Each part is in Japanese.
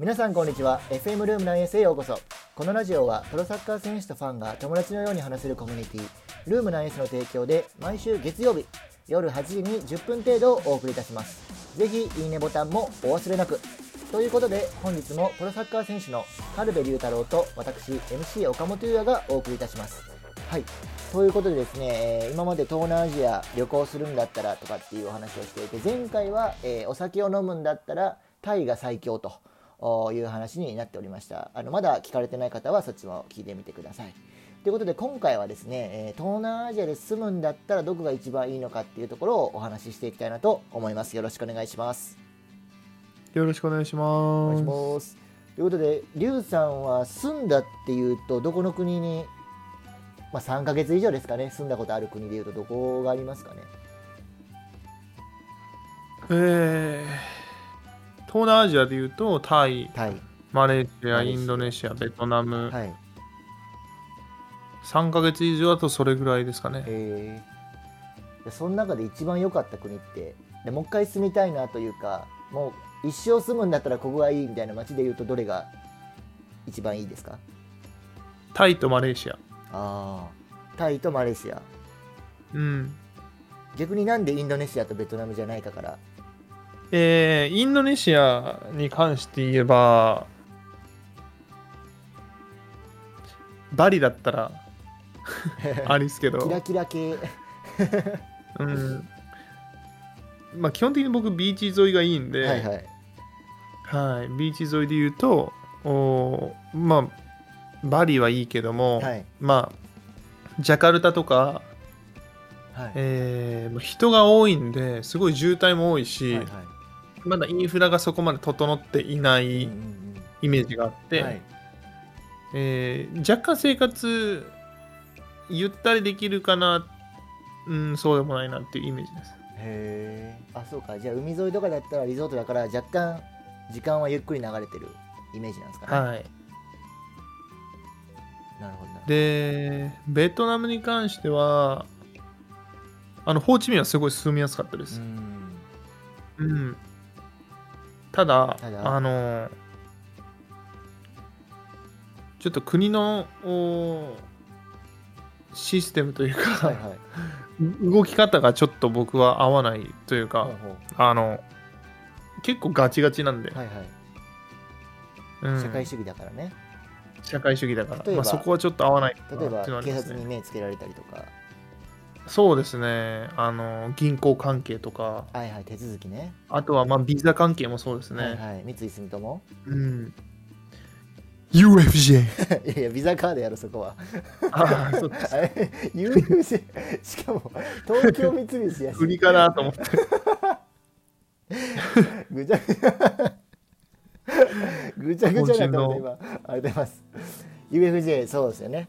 皆さんこんにちは。FM ルーム 9S へようこそ。このラジオはプロサッカー選手とファンが友達のように話せるコミュニティルーム 9S の提供で毎週月曜日夜8時に10分程度お送りいたします。ぜひいいねボタンもお忘れなく。ということで本日もプロサッカー選手の軽部龍太郎と私 MC 岡本優也がお送りいたします。はい。ということでですね、え今まで東南アジア旅行するんだったらとかっていうお話をしていて前回は、えお酒を飲むんだったらタイが最強と。いう話になっておりました。あのまだ聞かれてない方はそっちも聞いてみてください。ということで今回はですね、えー東南アジアで住むんだったらどこが一番いいのかっていうところをお話ししていきたいなと思います。よろしくお願いします。よろしくお願いします。ということでリュウさんは住んだっていうとどこの国にまあ、3ヶ月以上ですかね。住んだことある国でいうとどこがありますかね。えー、東南アジアでいうとタイ、タイ。マレーシア、インドネシア、ベトナム、はい。3ヶ月以上だとそれぐらいですかね。えー、でその中で一番良かった国ってでもう一回住みたいなというかもう一生住むんだったらここがいいみたいな街でいうとどれが一番いいですか？タイとマレーシア。ああタイとマレーシア。うん。逆になんでインドネシアとベトナムじゃないかからえー、インドネシアに関して言えば、バリだったら ありっすけど。キ、ラキラ系。うん。まあ基本的に僕ビーチ沿いがいいんで、はいはい。はい、ビーチ沿いで言うと、おーまあ、バリはいいけども、はい。まあ、ジャカルタとか、はい。えー人が多いんですごい渋滞も多いし、はいはいまだインフラがそこまで整っていなうんいうん。イメージがあって、えー若干生活ゆったりできるかな、うん、そうでもないなっていうイメージです。へえあそうか。じゃあ海沿いとかだったらリゾートだから若干時間はゆっくり流れてるイメージなんですかね、はい、なるほどなで、ベトナムに関しては、あのホーチミンはすごい住みやすかったでうす。ん。うん、ただあのちょっと国のおシステムというか、はいはい。動き方がちょっと僕は合わないというか、ほうほう。あの結構ガチガチなんで、はいはい。うん。社会主義だからね、社会主義だから。まあ、そこはちょっと合わない例えば警察に目つけられたりとかそうですね。あの銀行関係とか。はいはい手続きね。あとはまあビザ関係もそうですね、はいはい。三井住友。うん。UFJ いやいやビザカードやろそこは。ああそう あれ？UFC しかも東京三菱やし。国かなと思って。ぐちゃぐちゃぐちゃぐちゃなと思って今ありがとうございます UFJ そうですよね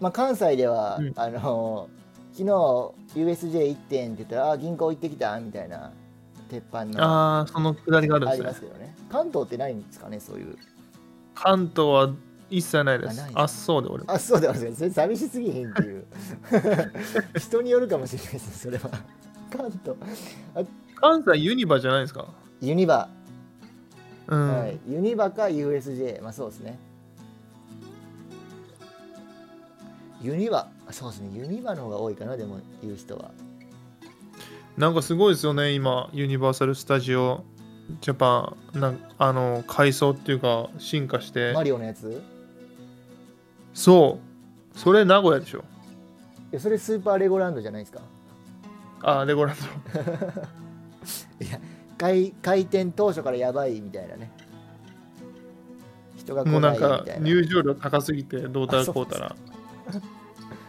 まあ関西では、うん。あの昨日 USJ 行ってんって言ったらあ銀行行ってきたみたいな鉄板のあああそのくだりがあるんですね。りますけどね。関東ってないんですかねそういう。関東は一切ないです。あそうで俺も。あそうだそれ寂しすぎひんっていう。人によるかもしれないですそれは。関東。関西ユニバじゃないですか？ユニバ。うん、はい、ユニバか USJ、まあそうですね。ユニバ、あそうですね、ユニバの方が多いかな、でも言う人は。なんかすごいですよね今ユニバーサル・スタジオ・ジャパンなんあの改装っていうか進化してマリオのやつ？そうそれ名古屋でしょえそれスーパーレゴランドじゃないですか？あレゴランド開開店当初からやばいみたいなね。人が来もうなみないんかたいな。入場料高すぎてどうたらこうたら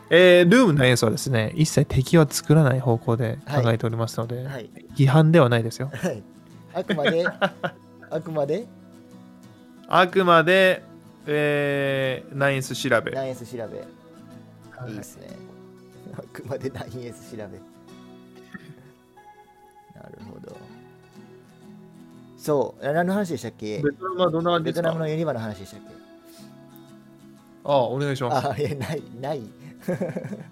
えー、ルームの演奏はですね一切敵は作らない方向で考えておりますので、はい。批判ではないですよはい。あくまで、あくまで、あくまで、えー、ナインス調べ、9S 調べ。はいいいですね。あくまで 9S 調べ。なるほど。そう、何の話でしたっけ？ベトナムのユニバの話でしたっけ？あお願いしますあ、いや、ない、ない。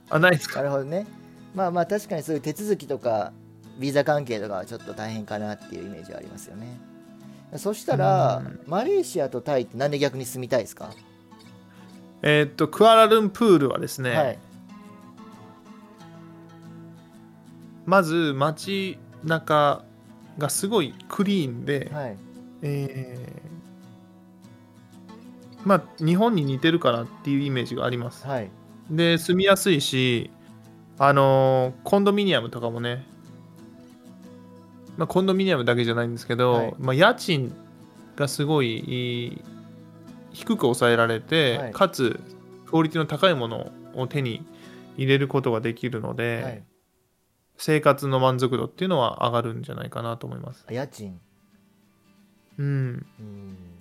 あないですか？なるほどね。まあまあ、確かにそういう手続きとか、ビザ関係とかはちょっと大変かなっていうイメージはありますよね。そしたら、うん。マレーシアとタイってなんで逆に住みたいですか、えーっとクアラルンプールはですね、はい。まず街中がすごいクリーンで、はい。えーまあ日本に似てるかなっていうイメージがあります。はいで住みやすいしあのーコンドミニアムとかもね、まあ、コンドミニアムだけじゃないんですけど、はい。まあ、家賃がすごいいい低く抑えられて、はい。かつクオリティの高いものを手に入れることができるので、はい。生活の満足度っていうのは上がるんじゃないかなと思います。あ家賃。うん、うん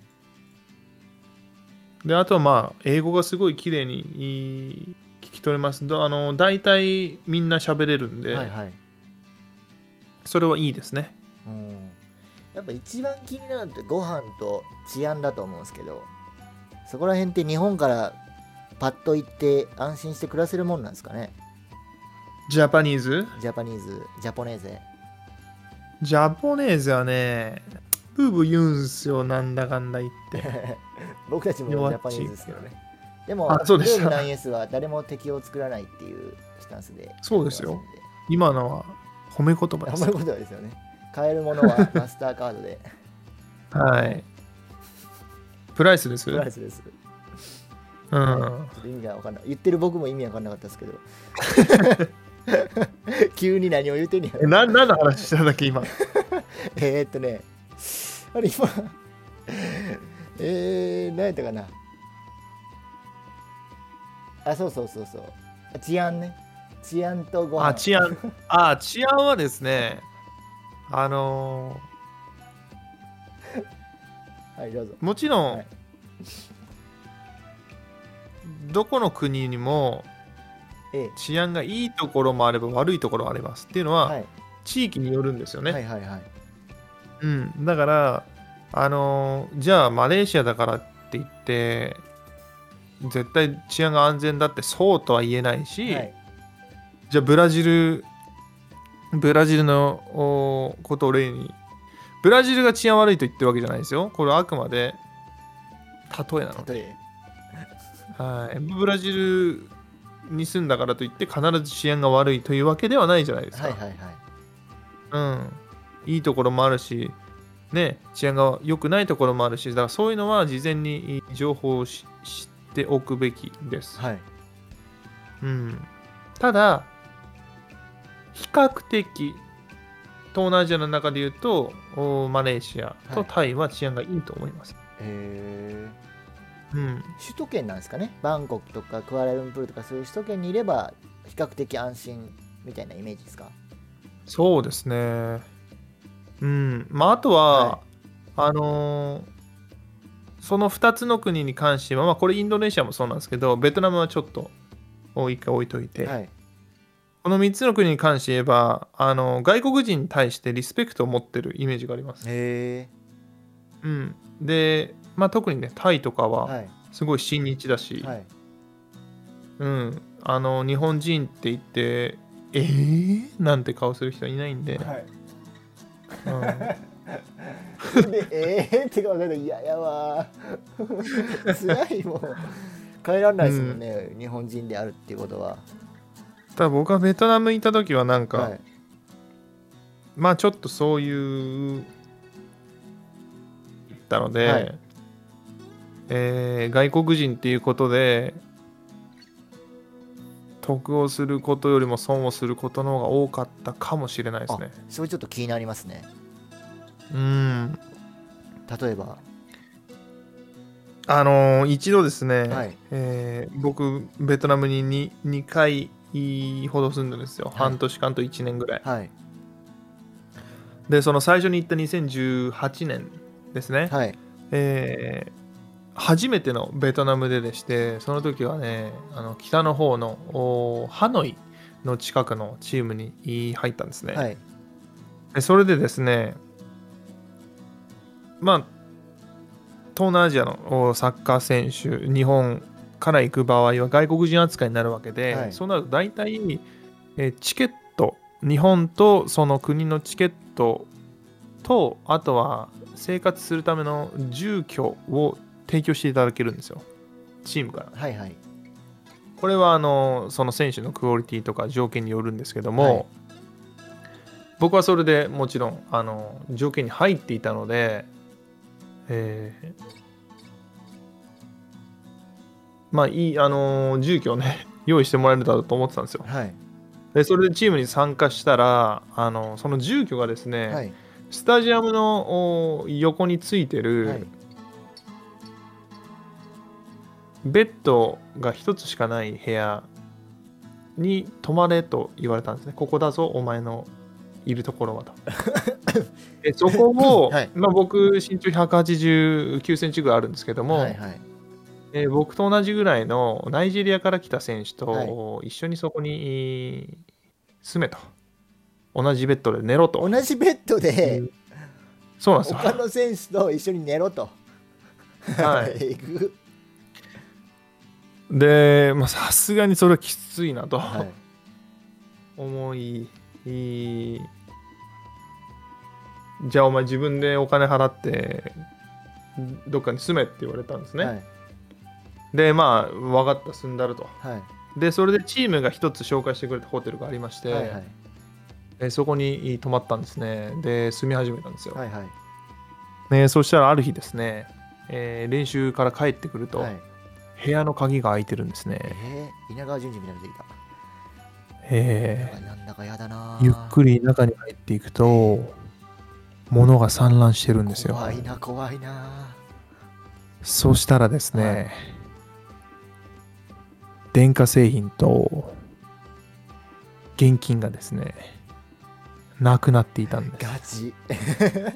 であとはまあ英語がすごい綺麗に聞き取れます。どあの大体みんな喋れるんで、はいはい。それはいいですね。うん。やっぱ一番気になるのってご飯と治安だと思うんですけどそこら辺って日本からパッと行って安心して暮らせるもんなんですかね？ジャパニーズ？ジャパニーズジャポネーゼ。ジャポネーズはね、ブーブー言うんすよ、なんだかんだ言って。僕たちもジャパニーズですけどね。でもあそうでしたルーム 9S は誰も敵を作らないっていうスタンスで。そうですよ。今のは褒め言葉です。あんまり。ことはですよね。買えるものは マスターカードで。はい。プライスです？プライスです。うん。意味が分かんない。言ってる僕も意味分かんなかったですけど。急に何を言うてんねやえ、な何の話したんだっけ、今？えー、っとねあれ今 えー、何やったかな？あそうそうそうそう。治安ね。治安とご飯。あ、治安。あ、治安はですね、あの はいどうぞ。ーもちろん、はい。どこの国にもえ治安がいいところもあれば悪いところもあります。っていうのは、えはい。地域によるんですよね。はいはいはいうん、だから、あのーじゃあマレーシアだからって言って、絶対治安が安全だってそうとは言えないし、はいじゃあブラジル、ブラジルのおことを例に、ブラジルが治安悪いと言ってるわけじゃないですよ。これはあくまで例えなので。はい、ブラジルに住んだからといって必ず治安が悪いというわけではないじゃないですか。はいはいはいうん、いいところもあるし、ね、治安が良くないところもあるし、だからそういうのは事前に情報をし知っておくべきです。はい。うん、ただ、比較的、東南アジアの中で言うと、おマレーシアとタイは治安がいいと思います。えー、うん、首都圏なんですかね。バンコクとかクアラルンプールとかそういう首都圏にいれば比較的安心みたいなイメージですか？そうですね。うん、まあ、あとは、はあのーその2つの国に関しては、まあ、これインドネシアもそうなんですけど、ベトナムはちょっと一回置いといて、はい。この3つの国に関して言えば、あの外国人に対してリスペクトを持ってるイメージがあります。へうん、で、まあ、特にね、タイとかえははい。すごい親日だし、はい。うん、あの日本人って言って、えー、なんて顔する人いないんで、はいうん。でええー、ってか分かんない。嫌やわ辛いもん。変えられないですもんね、日本人であるっていうことは。ただ僕はベトナム行った時はなんか、はい。まあちょっとそういうたので、はい。えー外国人っていうことで得をすることよりも損をすることの方が多かったかもしれないですね。それちょっと気になりますね。うん。例えば。あのー一度ですね、はい。えー僕ベトナムに 2, 2回ほど住んでるんですよ、い。半年間と1年ぐらい。はい。でその最初に行った2018年ですね、はい。えー初めてのベトナムででしてその時はねあの北の方のおハノイの近くのチームに入ったんですね、はい。でそれでですねまあ東南アジアのおサッカー選手日本から行く場合は外国人扱いになるわけで、はい。そうなると大体、えーチケット日本とその国のチケットとあとは生活するための住居を提供していただけるんですよ。チームから。はいはい。これはあのその選手のクオリティとか条件によるんですけども、はい。僕はそれでもちろんあの条件に入っていたので、えーまあいいあの住居をね 用意してもらえるだろうと思ってたんですよ。はい。でそれでチームに参加したらあのその住居がですね、はい。スタジアムのお横についてる、ベッドが一つしかない部屋に泊まれと言われたんですね。ここだぞ、お前のいるところはと。でそこを、はいまあ、僕、身長189センチぐらいあるんですけども、はいはいえー僕と同じぐらいのナイジェリアから来た選手はいと一緒にそこに住めと。同じベッドで寝ろと。同じベッドでそうなんですよ。他の選手と一緒に寝ろとはい で、まあさすがにそれはきついなとはい思いじゃあお前自分でお金払ってどっかに住めって言われたんですね。はいで、まあ分かった、住んだると。はいで、それでチームが一つ紹介してくれたホテルがありまして、はいはいえそこに泊まったんですね。で、住み始めたんですよ。はいはいね、そしたらある日ですね、えー練習から帰ってくると、はい部屋の鍵が開いてるんですね。えー、稲川淳二みたいなの出てきたえ。ーあなんだかやだな。ゆっくり中に入っていくと物が散乱してるんですよ。怖いな怖いな。そしたらですね、電化製品と現金がですねなくなっていたんです。ガチ。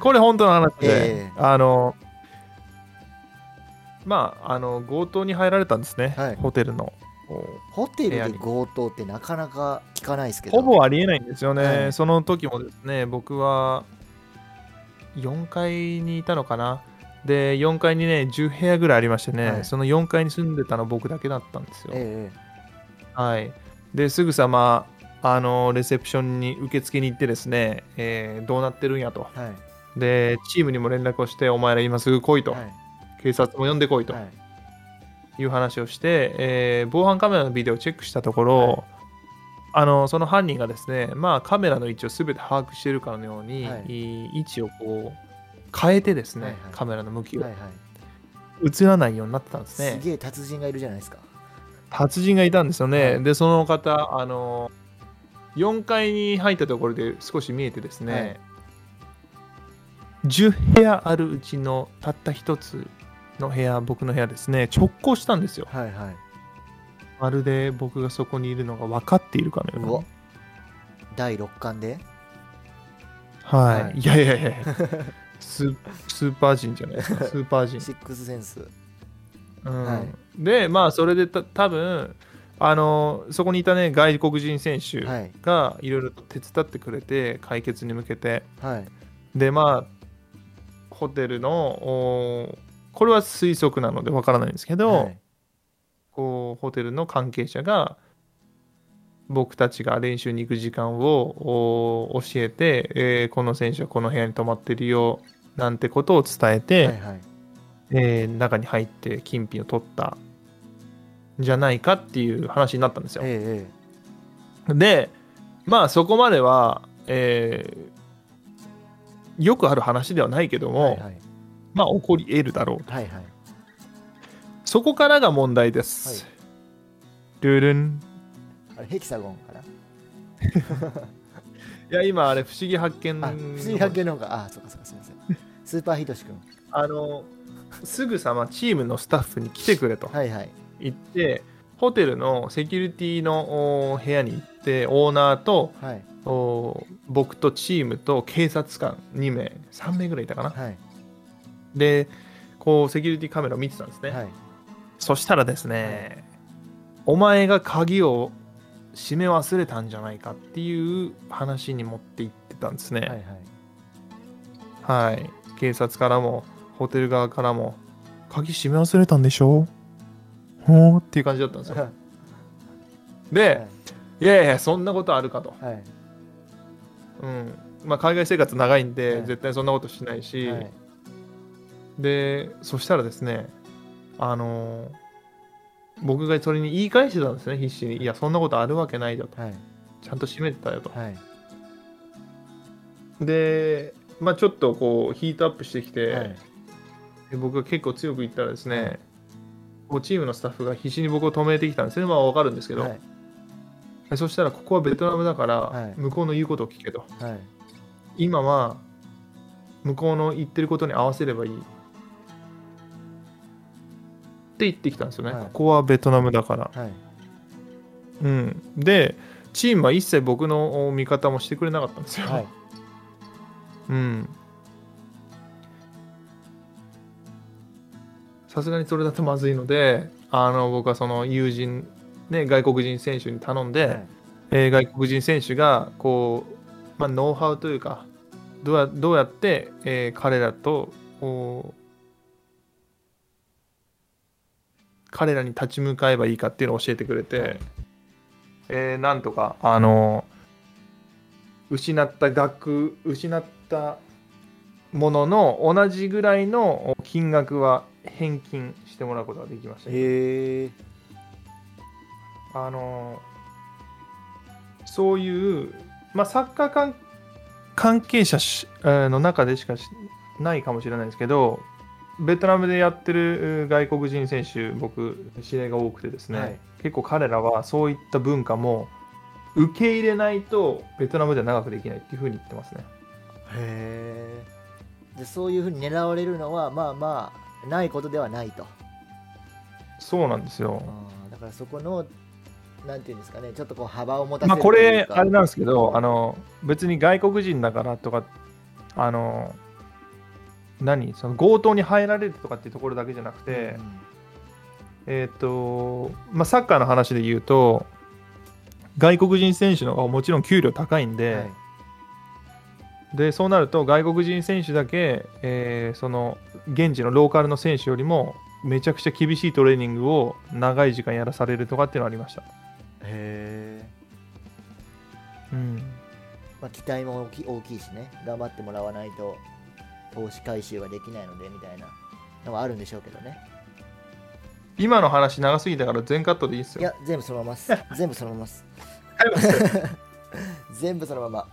これ本当の話で、ええ。あのまああの強盗に入られたんですね、はい。ホテルの。ホテルで強盗ってなかなか聞かないですけど。ほぼありえないんですよね、はい。その時もですね僕は4階にいたのかな。で4階にね10部屋ぐらいありましてね、はい。その4階に住んでたの僕だけだったんですよ、えはい。ですぐさまあのレセプションに受付に行ってですね、えーどうなってるんやと。えはい。でチームにも連絡をしてお前ら今すぐ来いと、はい警察も呼んでこいと。はい。いう話をして、えー防犯カメラのビデオをチェックしたところ、はい。あのその犯人がですね、まあ、カメラの位置を全て把握しているかのように、はい。い位置をこう変えてですね、はいはい。カメラの向きを。はいはい。映らないようになってたんですすね。げえ達人がいるじゃないですか。達人がいたんですよね。はい。で、その方、あの4階に入ったところで少し見えてですね、はい。10部屋あるうちのたった1つの部屋、僕の部屋ですね、直行したんですよ。はいはい。まるで僕がそこにいるのが分かっているかのようにうわ。第6巻で？はい、はい。い、やいやいやス スーパー人じゃないですか。スーパー人、シックスセンス。うん。はい。でまあそれでた多分あのそこにいたね外国人選手はい。がいろいろと手伝ってくれて解決に向けて。はい。でまあホテルのおこれは推測なのでわからないんですけど、はい。こうホテルの関係者が僕たちが練習に行く時間をお教えて、えーこの選手はこの部屋に泊まってるよなんてことを伝えて、はいはい。えー中に入って金品を取ったんじゃないかっていう話になったんですよ。ええ。でまあそこまでは、えーよくある話ではないけども、はいはいまあ起こり得るだろうはいはい。そこからが問題です。ルルン。あれヘキサゴンかな いや今あれ不思議発見あ不思議発見の方が。あそうかそうかすみません。スーパーヒトシ君。あのすぐさまチームのスタッフに来てくれと。はいはい。言って、ホテルのセキュリティのお部屋に行ってオーナーとはい。お僕とチームと警察官2名3名ぐらいいたかな。はいでこうセキュリティカメラを見てたんですね、はいそしたらですね、お前が鍵を閉め忘れたんじゃないかっていう話に持って行ってたんですね。はいはいはい。警察からも、ホテル側からも、鍵閉め忘れたんでしょ？ほーっていう感じだったんですよ。で、いやいや、そんなことあるかと。はいうん。まあ、海外生活長いんで、はい絶対そんなことしないし、はいでそしたらですねあの僕がそれに言い返してたんですね必死に。いやそんなことあるわけないよと。はい。ちゃんと閉めてたよと。はい。でまあちょっとこうヒートアップしてきて、はい。で僕が結構強く言ったらですね、はい。こうチームのスタッフが必死に僕を止めてきたんですね。まあわかるんですけど、はい。そしたらここはベトナムだから、はい。向こうの言うことを聞けと。はい。今は向こうの言ってることに合わせればいいって言ってきたんですよね、はい。ここはベトナムだから、はい。うん、でチームは一切僕の味方もしてくれなかったんですよ、はい。うん。さすがにそれだとまずいのであの僕はその友人、ね、外国人選手に頼んで、はい。えー外国人選手がこう、まあ、ノウハウというかどうやどうやって、えー彼らとこう彼らに立ち向かえばいいかっていうのを教えてくれて、はい。えーなんとかあの失った額失ったものの同じぐらいの金額は返金してもらうことができました、へえあのそういう、まあ、サッカー関関係者の中でしかしないかもしれないですけどベトナムでやってるう外国人選手僕知り合いが多くてですね、はい。結構彼らはそういった文化も受け入れないとベトナムでは長くできないっていうふうに言ってますね。へえでそういうふうに狙われるのはまあまあないことではないと。そうなんですよ。だからそこのなんていうんですかねちょっとこう幅を持たせるまあこれあれなんですけどあの別に外国人だからとかあの何？その強盗に入られるとかっていうところだけじゃなくて、えっ、とまあサッカーの話で言うと外国人選手の方がもちろん給料高いんうんで、はい。でそうなると外国人選手だけ、えーその現地のローカルの選手よりもめちゃくちゃ厳しいトレーニングを長い時間やらされるとかっていうのがありました、へえ、うん、まあ、期待も大き大きいしね。頑張ってもらわないと投資回収ができないのでみたいな。のはあるんでしょうけどね。今の話長すぎたから全カットでいいっすよ。いや全部そのままっす。全部そのままっす。全部そのまま。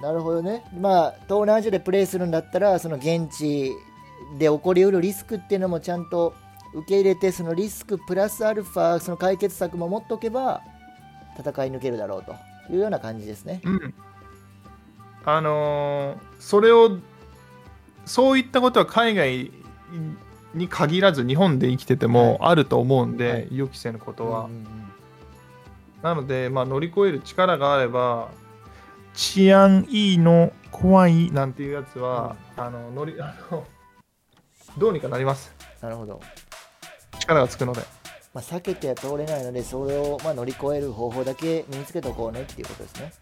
なるほどね。まあ東南アジアでプレーするんだったらその現地で起こりうるリスクっていうのもちゃんと受け入れてそのリスクプラスアルファその解決策も持っておけば戦い抜けるだろうというような感じですね。うんあのーそれをそういったことは海外に限らず日本で生きててもあると思うんで、はい。予期せぬことは、うんうんうん。なので、まあ、乗り越える力があれば治安いいの怖いなんていうやつは、あの乗り あのどうにかなります。なるほど、力がつくので。まあ、避けては通れないのでそれをまあ乗り越える方法だけ身につけておこうねっていうことですね。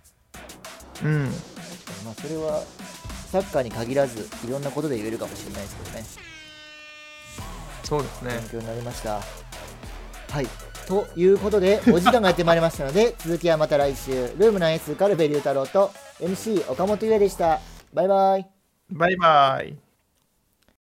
うんまあそれはサッカーに限らずいろんなことで言えるかもしれないですけどねそうですね勉強になりました。はい。ということで、お時間がやってまいりましたので、続きはまた来週、ルームナイスカルベリュー太郎と MC 岡本優也でした。バイバイ。バイバイ